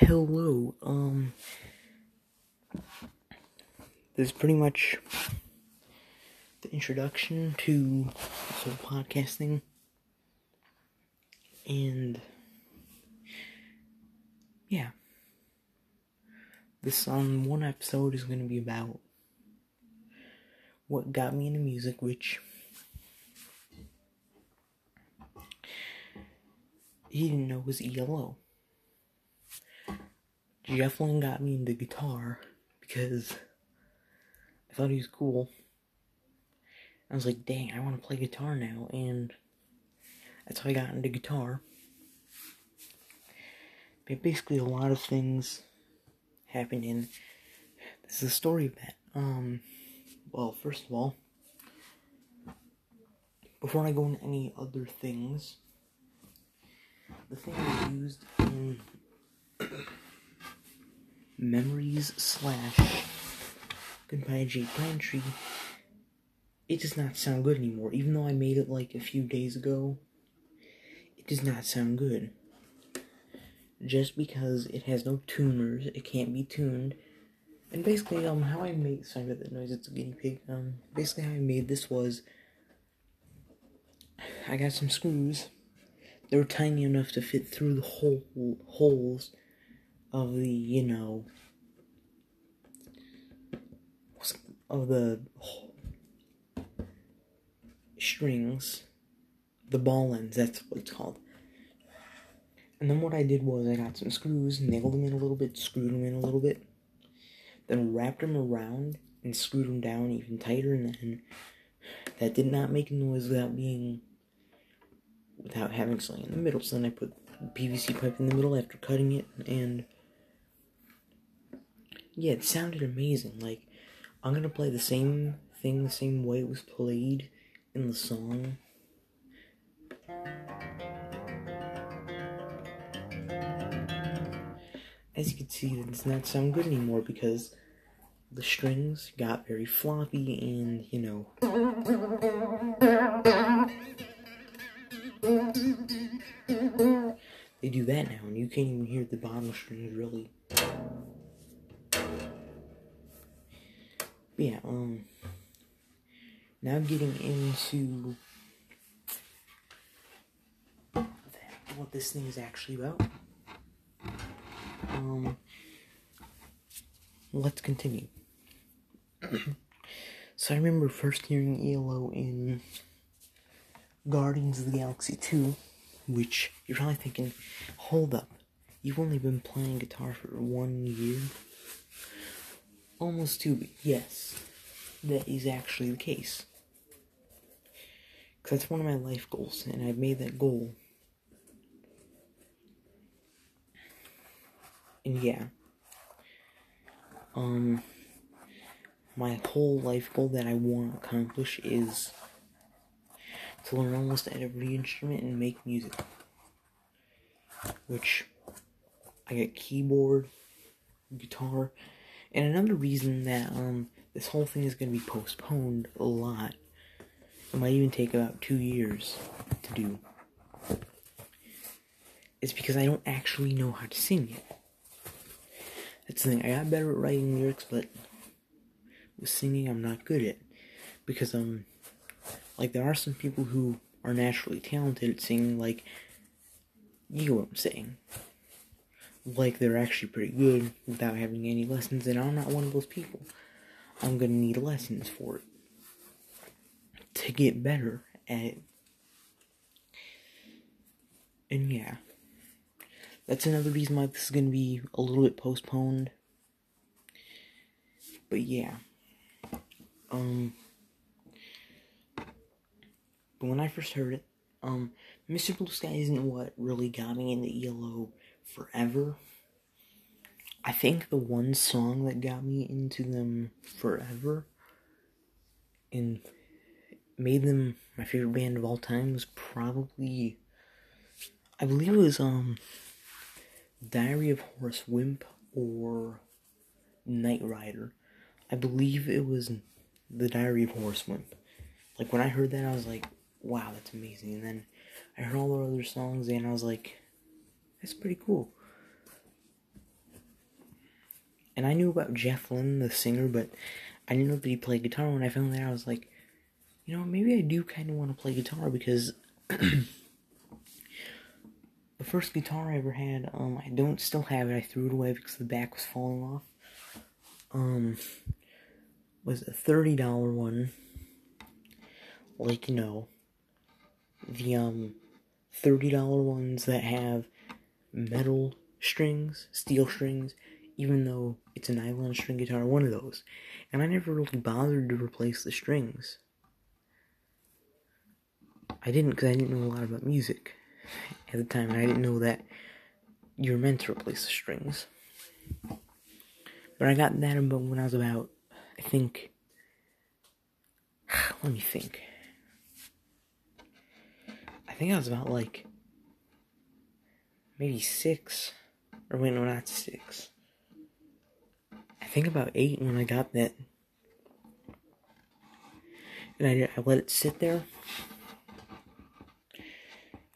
hello. Um, this is pretty much the introduction to this whole podcast thing. And, yeah. This, um, one episode is going to be about what got me into music, which he didn't know was ELO. Jeff Lynne got me into guitar because I thought he was cool. I was like, dang, I want to play guitar now, and that's how I got into guitar. But basically, a lot of things happened, and this is the story of that. Um, well, first of all, before I go into any other things, the thing I used in memories slash goodbye Jake Blantree, it does not sound good anymore. Even though I made it like a few days ago, it does not sound good. Just because it has no tuners, it can't be tuned. And basically, um, how I made sorry about that noise. It's a guinea pig. Um, basically, how I made this was I got some screws. They were tiny enough to fit through the hole holes of the, you know, of the strings, the ball ends, that's what it's called. And then what I did was I got some screws, nailed them in a little bit, screwed them in a little bit, then wrapped them around and screwed them down even tighter, and then that did not make a noise without being, without having something in the middle. So then I put PVC pipe in the middle after cutting it, and yeah, it sounded amazing. Like, I'm gonna play the same thing the same way it was played in the song. As you can see, it does not sound good anymore because the strings got very floppy and, you know. They do that now, and you can't even hear the bottom strings really. But yeah, um, now getting into what this thing is actually about. Um, let's continue. so I remember first hearing ELO in Guardians of the Galaxy 2, which you're probably thinking, hold up, you've only been playing guitar for one year? Almost two. Yes, that is actually the case. Because that's one of my life goals, and I've made that goal. And yeah. Um, my whole life goal that I want to accomplish is to learn almost every instrument and make music. Which I get keyboard, guitar, and another reason that um this whole thing is going to be postponed a lot, it might even take about two years to do, is because I don't actually know how to sing yet. That's the thing. I got better at writing lyrics, but with singing, I'm not good at. Because um, like there are some people who are naturally talented at singing, like you know what I'm saying like they're actually pretty good without having any lessons, and I'm not one of those people. I'm gonna need lessons for it to get better at it. And yeah, that's another reason why this is gonna be a little bit postponed. But yeah, um, but when I first heard it, um, Mr. Blue Sky isn't what really got me into ELO forever. I think the one song that got me into them forever and made them my favorite band of all time was probably I believe it was um Diary of Horace Wimp or Nightrider. I believe it was the Diary of Horace Wimp. Like when I heard that I was like, wow, that's amazing. And then I heard all the other songs and I was like, that's pretty cool. and I knew about Jeff Lynne, the singer, but I didn't know that he played guitar. When I found that, I was like, you know, maybe I do kind of want to play guitar because the first guitar I ever had, um, I don't still have it. I threw it away because the back was falling off. Um, was a thirty dollar one. Like you know, the um thirty dollar ones that have metal strings, steel strings, even though it's a nylon string guitar, one of those. And I never really bothered to replace the strings. I didn't because I didn't know a lot about music at the time, and I didn't know that you were meant to replace the strings. But I got that about when I was about, I think, let me think. I think I was about like maybe six, or wait, no, not six. I think about eight when I got that, and I, I let it sit there.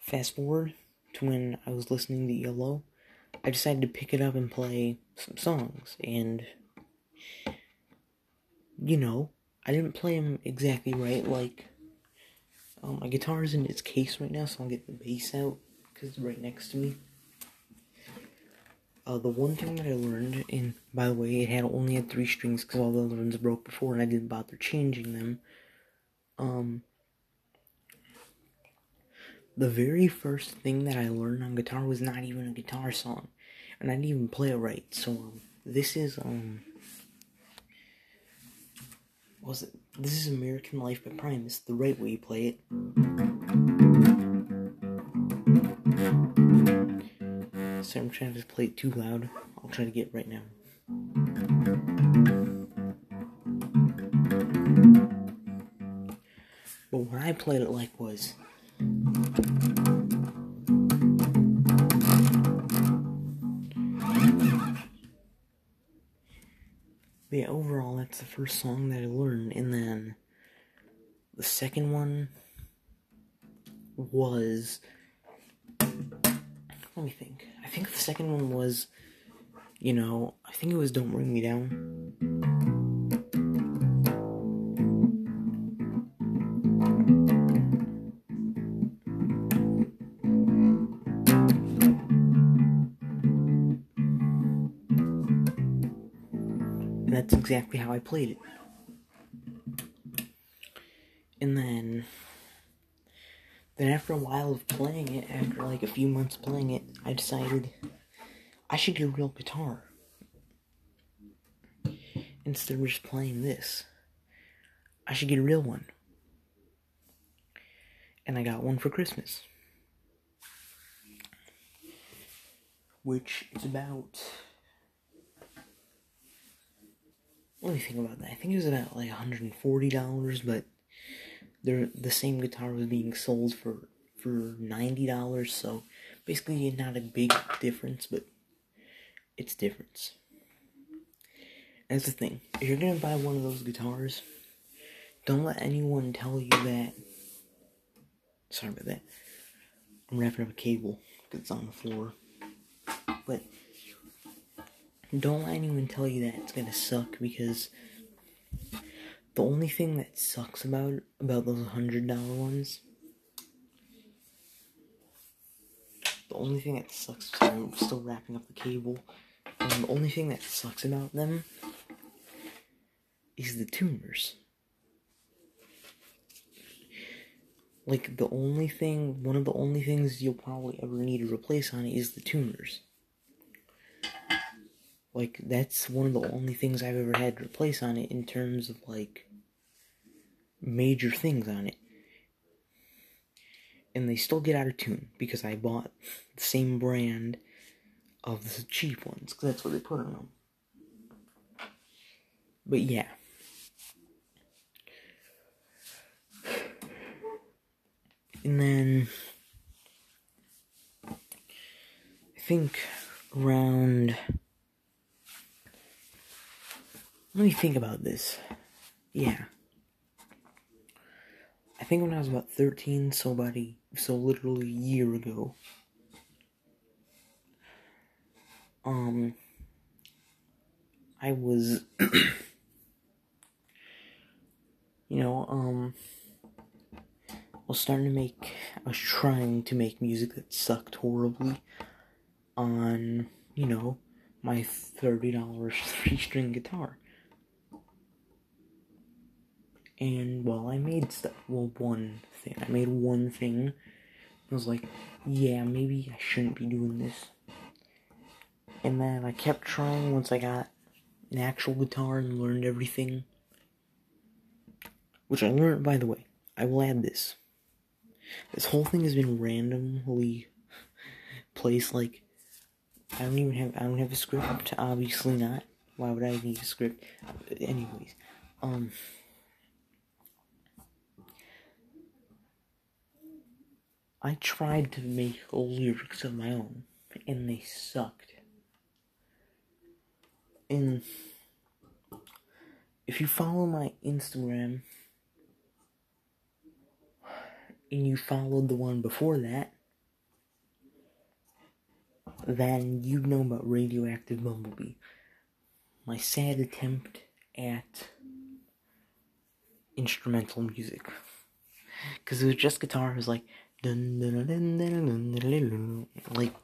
Fast forward to when I was listening to ELO, I decided to pick it up and play some songs, and you know, I didn't play them exactly right. Like, um, my guitar is in its case right now, so I'll get the bass out because it's right next to me. Uh, the one thing that I learned, and by the way, it had only had three strings because all the other ones broke before, and I didn't bother changing them. Um, the very first thing that I learned on guitar was not even a guitar song, and I didn't even play it right. So um, this is um, was it? This is American Life by Primus. The right way you play it. I'm trying to play it too loud. I'll try to get right now. But when I played it like was yeah, overall, that's the first song that I learned, and then the second one was. Let me think. I think the second one was, you know, I think it was Don't Bring Me Down. And that's exactly how I played it. And then then after a while of playing it, after like a few months playing it, I decided I should get a real guitar. Instead of just playing this. I should get a real one. And I got one for Christmas. Which is about let me think about that. I think it was about like $140, but they're, the same guitar was being sold for for $90, so basically not a big difference, but it's difference. That's the thing. If you're gonna buy one of those guitars, don't let anyone tell you that. Sorry about that. I'm wrapping up a cable it's on the floor. But don't let anyone tell you that it's gonna suck because the only thing that sucks about about those hundred dollar ones the only thing that sucks sorry, I'm still wrapping up the cable. Um, the only thing that sucks about them is the tuners. Like the only thing one of the only things you'll probably ever need to replace on it is the tuners. Like that's one of the only things I've ever had to replace on it in terms of like major things on it. And they still get out of tune because I bought the same brand of the cheap ones because that's what they put on them. But yeah. And then I think around let me think about this. Yeah. I think when I was about 13, so about so literally a year ago, um, I was, you know, um, I was starting to make, I was trying to make music that sucked horribly on, you know, my $30 three string guitar. And well, I made stuff. Well, one thing. I made one thing. I was like, yeah, maybe I shouldn't be doing this. And then I kept trying once I got an actual guitar and learned everything. Which I learned, by the way. I will add this. This whole thing has been randomly placed. Like, I don't even have. I don't have a script. Obviously not. Why would I need a script? Anyways, um. I tried to make lyrics of my own, and they sucked. And if you follow my Instagram, and you followed the one before that, then you know about Radioactive Bumblebee. My sad attempt at instrumental music. Because it was just guitar, it was like, like,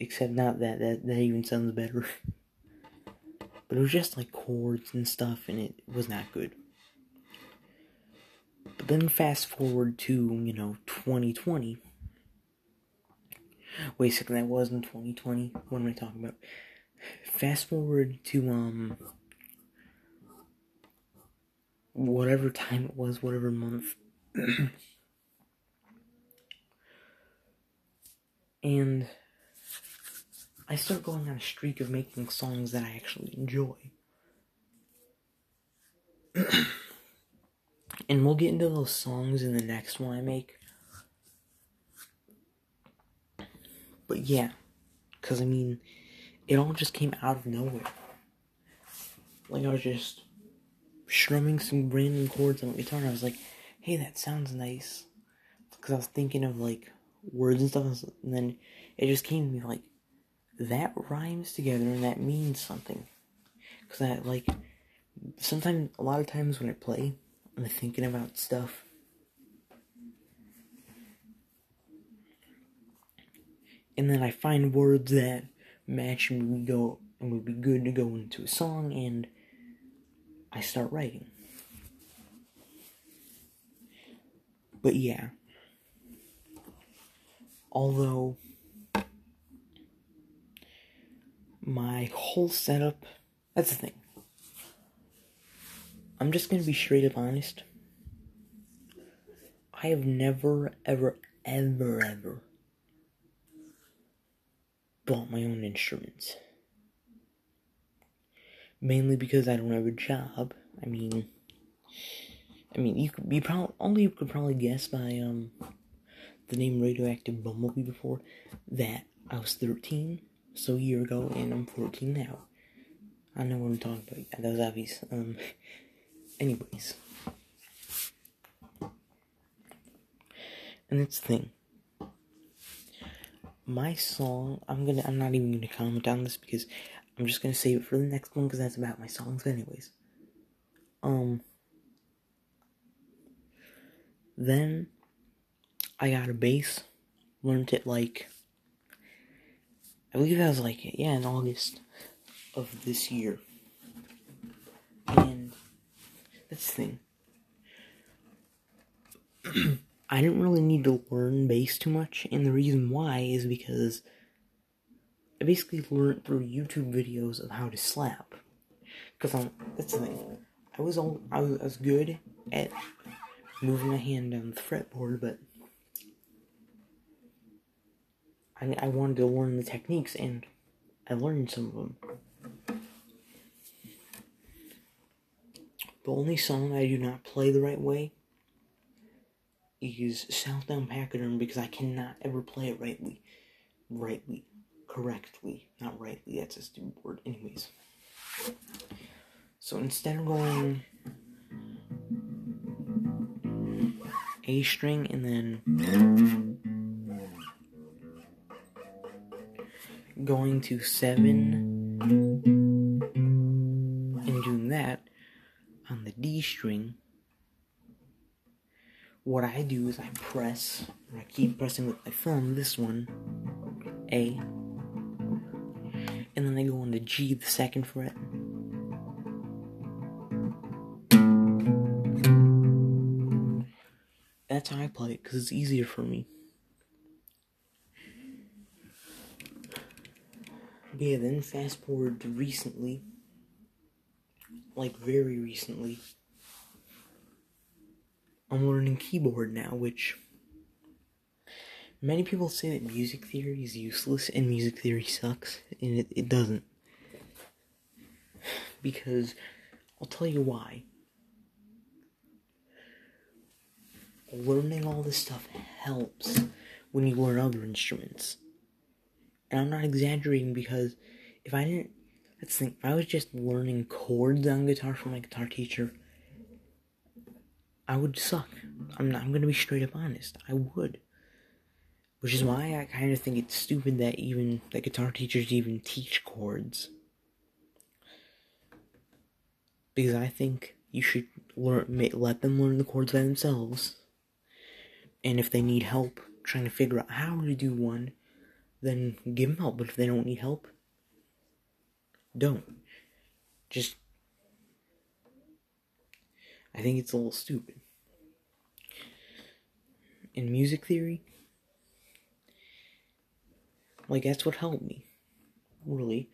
except not that, that, that even sounds better. but it was just like chords and stuff, and it was not good. But then fast forward to, you know, 2020. Wait a second, that was in 2020. What am I talking about? Fast forward to, um, whatever time it was, whatever month. and I start going on a streak of making songs that I actually enjoy. and we'll get into those songs in the next one I make. But yeah, because I mean, it all just came out of nowhere. Like, I was just strumming some random chords on the guitar, and I was like, hey, that sounds nice. Because I was thinking of like words and stuff, and then it just came to me like that rhymes together and that means something. Because I like sometimes, a lot of times when I play, I'm thinking about stuff. And then I find words that match and we go and would be good to go into a song and I start writing. But yeah. Although my whole setup that's the thing. I'm just gonna be straight up honest. I have never, ever, ever, ever bought my own instruments. Mainly because I don't have a job. I mean, I mean, you could, you probably only you could probably guess by um the name Radioactive Bumblebee before that I was 13, so a year ago, and I'm 14 now. I know what I'm talking about. Yeah, that was obvious. Um, anyways, and that's the thing. My song, I'm gonna, I'm not even gonna comment on this because I'm just gonna save it for the next one because that's about my songs, anyways. Um, then I got a bass, learned it like, I believe that was like, yeah, in August of this year. And that's the thing. I didn't really need to learn bass too much, and the reason why is because I basically learned through YouTube videos of how to slap. Because I'm, that's the thing. I was all, I was, I was good at moving my hand down the fretboard, but I, I wanted to learn the techniques, and I learned some of them. The only song I do not play the right way is Southbound Pachyderm because I cannot ever play it rightly. Rightly. Correctly. Not rightly, that's a stupid word. Anyways. So instead of going A string and then going to seven and doing that on the D string, what I do is I press, I keep pressing with my thumb, this one, A, and then I go on to G, the second fret. That's how I play it, because it's easier for me. Yeah, then fast forward to recently, like very recently, I'm learning keyboard now, which many people say that music theory is useless and music theory sucks, and it, it doesn't. Because I'll tell you why. Learning all this stuff helps when you learn other instruments. And I'm not exaggerating because if I didn't, let's think, if I was just learning chords on guitar from my guitar teacher, I would suck. I'm not, I'm gonna be straight up honest. I would. Which is why I kind of think it's stupid that even that guitar teachers even teach chords. Because I think you should learn, let them learn the chords by themselves. And if they need help trying to figure out how to do one, then give them help. But if they don't need help, don't. Just I think it's a little stupid. In music theory, like that's what helped me, really.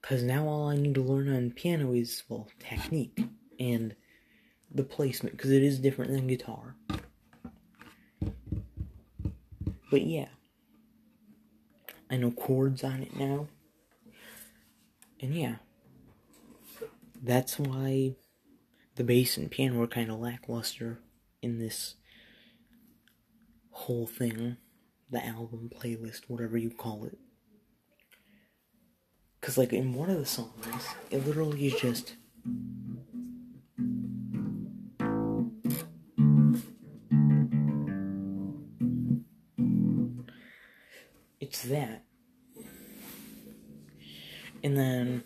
Because now all I need to learn on piano is, well, technique and the placement, because it is different than guitar. But yeah, I know chords on it now. And yeah, that's why the bass and piano were kind of lackluster in this whole thing, the album playlist, whatever you call it. Because, like, in one of the songs, it literally is just. It's that. And then,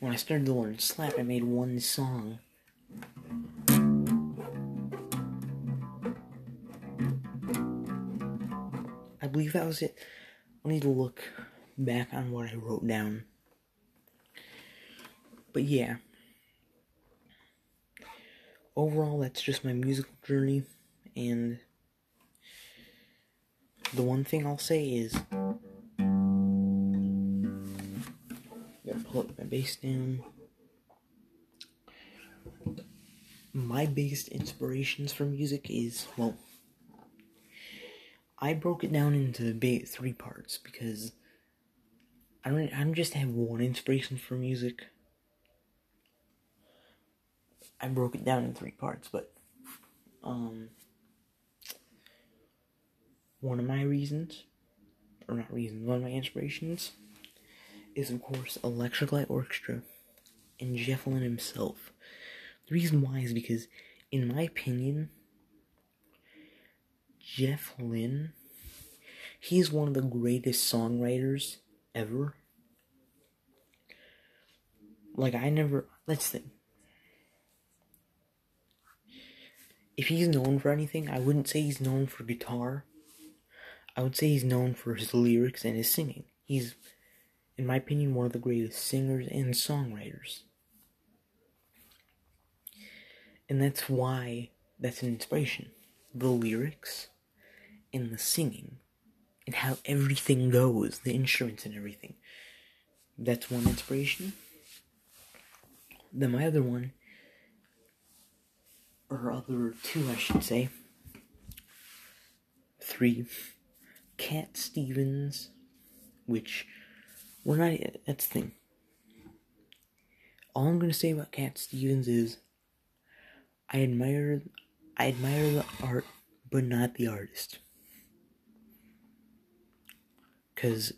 when I started to learn slap, I made one song I believe that was it. I need to look back on what I wrote down. But yeah. Overall, that's just my musical journey, and the one thing I'll say is. Up my bass down. My biggest inspirations for music is, well, I broke it down into three parts because I don't. I don't just have one inspiration for music. I broke it down in three parts, but um, one of my reasons, or not reasons, one of my inspirations, is of course Electric Light Orchestra and Jeff Lynne himself. The reason why is because, in my opinion, Jeff Lynne, he's one of the greatest songwriters ever. Like, I never. Let's think. If he's known for anything, I wouldn't say he's known for guitar. I would say he's known for his lyrics and his singing. He's, in my opinion, one of the greatest singers and songwriters. And that's why that's an inspiration. The lyrics and the singing and how everything goes, the instruments and everything. That's one inspiration. Then my other one, or other two, I should say, three, Cat Stevens, which we're not. That's the thing. All I'm gonna say about Cat Stevens is, I admire, I admire the art, but not the artist. Because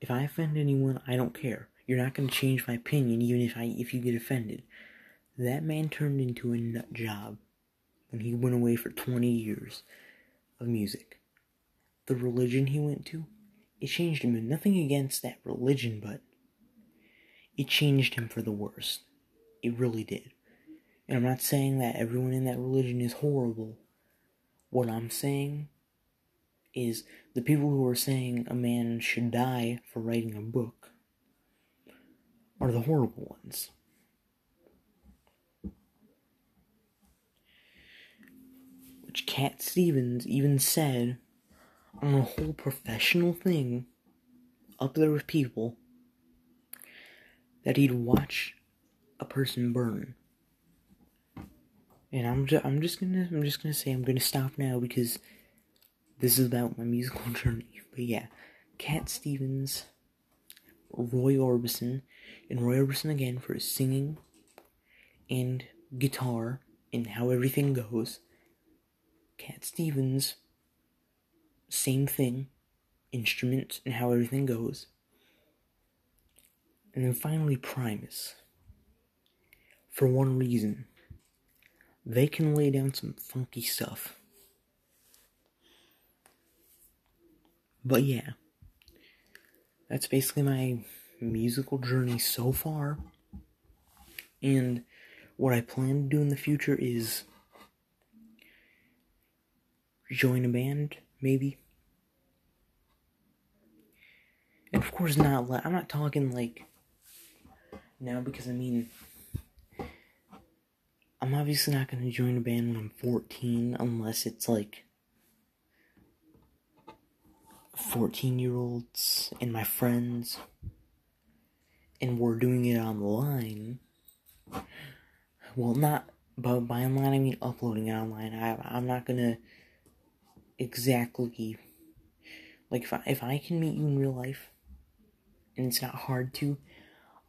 if I offend anyone, I don't care. You're not to change my opinion, even if I if you get offended. That man turned into a nut job when he went away for 20 years of music. The religion he went to, it changed him. Nothing against that religion, but it changed him for the worst. It really did. And I'm not saying that everyone in that religion is horrible. What I'm saying is the people who are saying a man should die for writing a book are the horrible ones. Which Cat Stevens even said on a whole professional thing up there with people that he'd watch a person burn. And I'm just, I'm just gonna I'm just gonna say I'm gonna stop now because this is about my musical journey. But yeah, Cat Stevens, Roy Orbison, and Roy Orbison again for his singing and guitar and how everything goes. Cat Stevens, same thing, instruments and how everything goes. And then finally, Primus. For one reason, they can lay down some funky stuff. But yeah, that's basically my musical journey so far. And what I plan to do in the future is join a band, maybe. And of course, not. I'm not talking like now because I mean, I'm obviously not to join a band when I'm 14 unless it's like 14 year olds and my friends and we're doing it online. Well, not, but by online I mean uploading it online. I, I'm not gonna exactly, like, if I, if I can meet you in real life, and it's not hard to,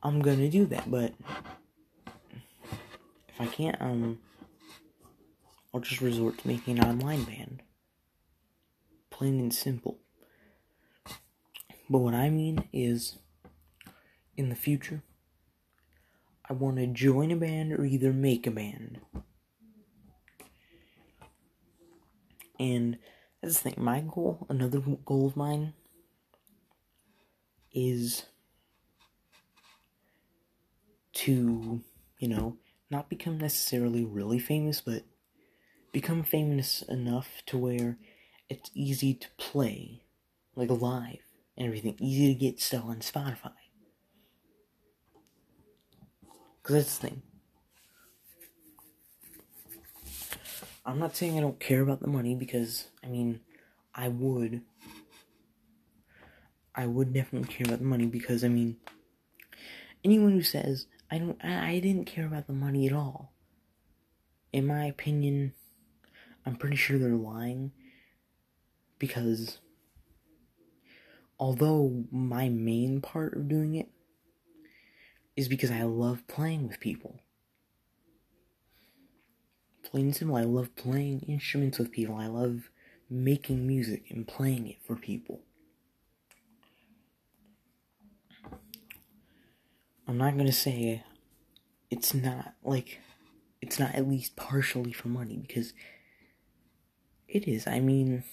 I'm gonna do that, but if I can't, um, I'll just resort to making an online band. Plain and simple. But what I mean is, in the future, I want to join a band or either make a band. And that's the thing, my goal, another goal of mine, is to, you know, not become necessarily really famous, but become famous enough to where it's easy to play, like live and everything, easy to get stuff on Spotify. Because that's the thing. I'm not saying I don't care about the money because, I mean, I would. I would definitely care about the money because, I mean, anyone who says, I don't, I, I didn't care about the money at all, in my opinion, I'm pretty sure they're lying because although my main part of doing it is because I love playing with people. Plain and simple, I love playing instruments with people. I love making music and playing it for people. I'm not gonna say it's not like it's not at least partially for money because it is. I mean,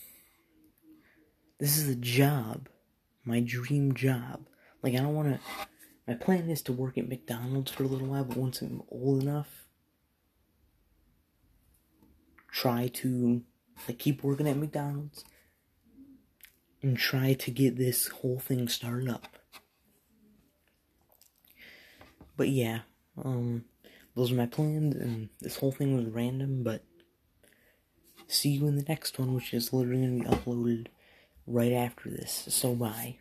this is a job, my dream job. Like, I don't want to. My plan is to work at McDonald's for a little while, but once I'm old enough, try to like keep working at McDonald's and try to get this whole thing started up. But yeah, um, those are my plans, and this whole thing was random, but see you in the next one, which is literally going to be uploaded right after this. So, bye.